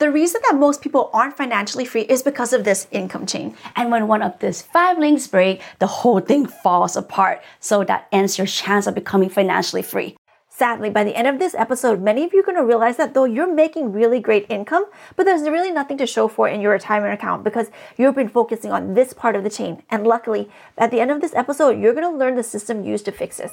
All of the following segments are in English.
The reason that most people aren't financially free is because of this income chain. And when one of these five links break, the whole thing falls apart. So that ends your chance of becoming financially free. Sadly, by the end of this episode, many of you are going to realize that though you're making really great income, but there's really nothing to show for in your retirement account because you've been focusing on this part of the chain. And luckily, at the end of this episode, you're going to learn the system used to fix this.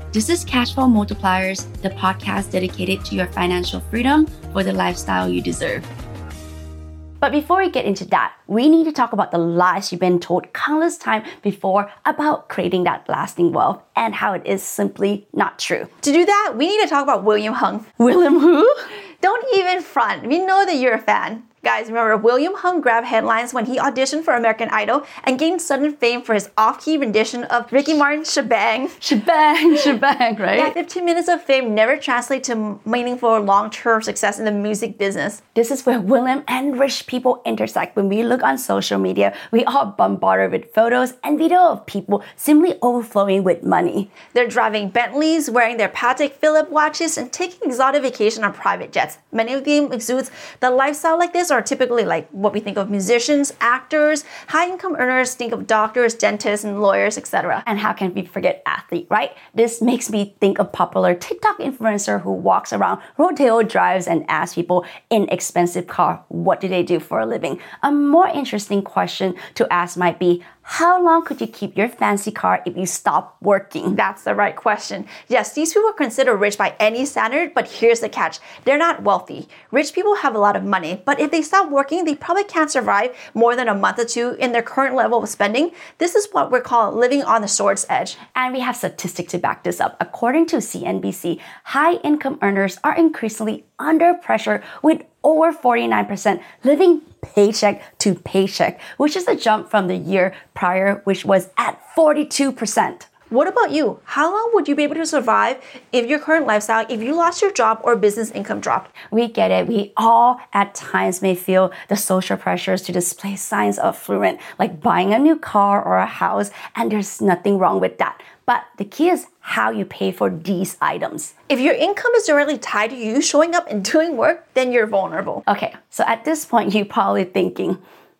This is Cashflow Multipliers, the podcast dedicated to your financial freedom for the lifestyle you deserve. But before we get into that, we need to talk about the lies you've been told countless times before about creating that lasting wealth and how it is simply not true. To do that, we need to talk about William Hung. William who? Don't even front. We know that you're a fan. Guys, remember William Hung grabbed headlines when he auditioned for American Idol and gained sudden fame for his off-key rendition of Ricky Martin's Shebang. Shebang, shebang, right? Yeah, 15 minutes of fame never translate to meaningful long-term success in the music business. This is where William and rich people intersect. When we look on social media, we are bombarded with photos and video of people simply overflowing with money. They're driving Bentleys, wearing their Patek Philippe watches, and taking exotic vacation on private jets. Many of them exudes the lifestyle like this are typically like what we think of musicians, actors, high income earners, think of doctors, dentists, and lawyers, etc. And how can we forget athlete, right? This makes me think of popular TikTok influencer who walks around rodeo drives and asks people in expensive car, what do they do for a living? A more interesting question to ask might be, how long could you keep your fancy car if you stop working? That's the right question. Yes, these people are considered rich by any standard, but here's the catch. They're not wealthy. Rich people have a lot of money, but if they stop working, they probably can't survive more than a month or two in their current level of spending. This is what we're called living on the sword's edge. And we have statistics to back this up. According to CNBC, high income earners are increasingly under pressure with over 49% living paycheck to paycheck, which is a jump from the year prior, which was at 42%. What about you? How long would you be able to survive if your current lifestyle, if you lost your job or business income dropped? We get it. We all at times may feel the social pressures to display signs of affluent, like buying a new car or a house, and there's nothing wrong with that. But the key is how you pay for these items. If your income is directly tied to you showing up and doing work, then you're vulnerable. Okay, so at this point, you're probably thinking,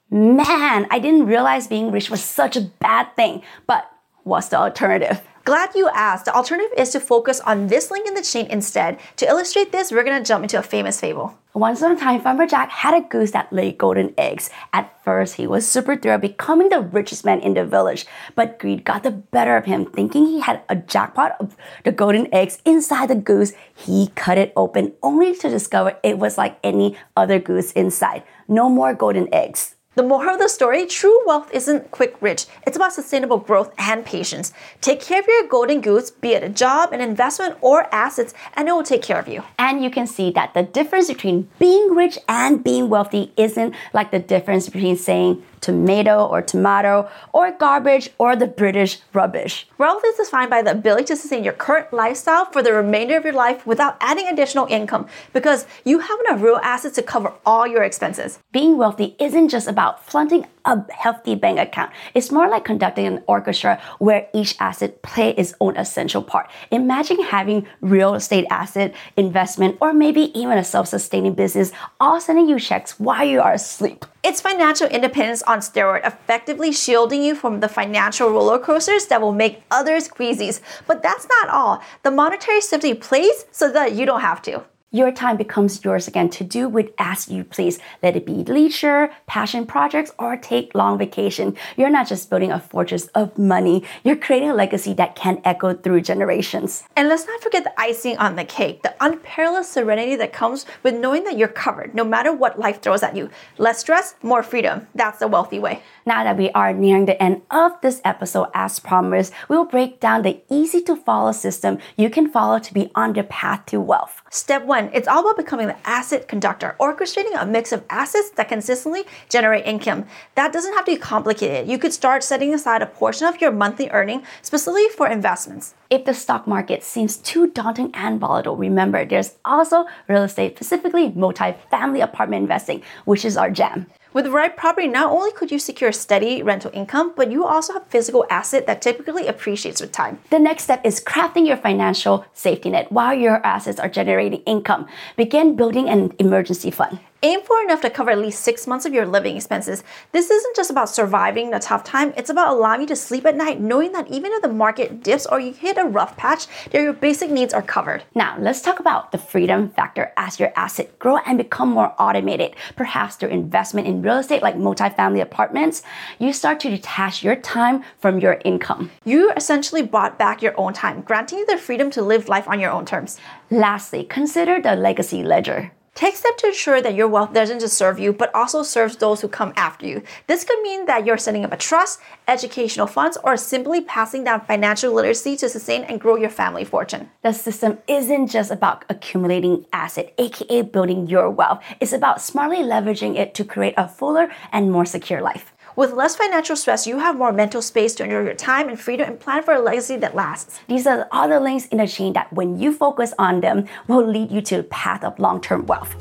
man, I didn't realize being rich was such a bad thing. But what's the alternative? Glad you asked. The alternative is to focus on this link in the chain instead. To illustrate this, we're gonna jump into a famous fable. Once upon a time, Farmer Jack had a goose that laid golden eggs. At first, he was super thrilled becoming the richest man in the village, but greed got the better of him. Thinking he had a jackpot of the golden eggs inside the goose, he cut it open only to discover it was like any other goose inside. No more golden eggs. The moral of the story true wealth isn't quick rich, it's about sustainable growth and patience. Take care of your golden goose, be it a job, an investment, or assets, and it will take care of you. And you can see that the difference between being rich and being wealthy isn't like the difference between saying tomato or tomato, or garbage or the British rubbish. Wealth is defined by the ability to sustain your current lifestyle for the remainder of your life without adding additional income because you have enough real assets to cover all your expenses. Being wealthy isn't just about flaunting a healthy bank account. It's more like conducting an orchestra where each asset play its own essential part. Imagine having real estate asset, investment, or maybe even a self-sustaining business all sending you checks while you are asleep. It's financial independence on steroid, effectively shielding you from the financial roller coasters that will make others queasies. But that's not all. The monetary simply plays so that you don't have to. Your time becomes yours again to do with as you please. Let it be leisure, passion projects, or take long vacation. You're not just building a fortress of money, you're creating a legacy that can echo through generations. And let's not forget the icing on the cake, the unparalleled serenity that comes with knowing that you're covered no matter what life throws at you. Less stress, more freedom. That's the wealthy way. Now that we are nearing the end of this episode, as promised, we'll break down the easy to follow system you can follow to be on the path to wealth. Step one, it's all about becoming the asset conductor, orchestrating a mix of assets that consistently generate income. That doesn't have to be complicated. You could start setting aside a portion of your monthly earning specifically for investments. If the stock market seems too daunting and volatile, remember there's also real estate, specifically multi-family apartment investing, which is our jam. With the right property, not only could you secure steady rental income, but you also have physical asset that typically appreciates with time. The next step is crafting your financial safety net while your assets are generating income. Begin building an emergency fund. Aim for enough to cover at least six months of your living expenses. This isn't just about surviving a tough time, it's about allowing you to sleep at night knowing that even if the market dips or you hit a rough patch, that your basic needs are covered. Now, let's talk about the freedom factor as your asset grow and become more automated. Perhaps through investment in real estate like multifamily apartments, you start to detach your time from your income. You essentially bought back your own time, granting you the freedom to live life on your own terms. Lastly, consider the legacy ledger. Take steps to ensure that your wealth doesn't just serve you, but also serves those who come after you. This could mean that you're setting up a trust, educational funds, or simply passing down financial literacy to sustain and grow your family fortune. The system isn't just about accumulating asset, aka building your wealth. It's about smartly leveraging it to create a fuller and more secure life. With less financial stress, you have more mental space to enjoy your time and freedom and plan for a legacy that lasts. These are all the links in the chain that, when you focus on them, will lead you to the path of long term wealth.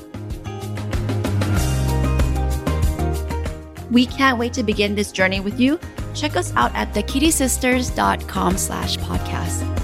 We can't wait to begin this journey with you. Check us out at thekittisisters.com slash podcast.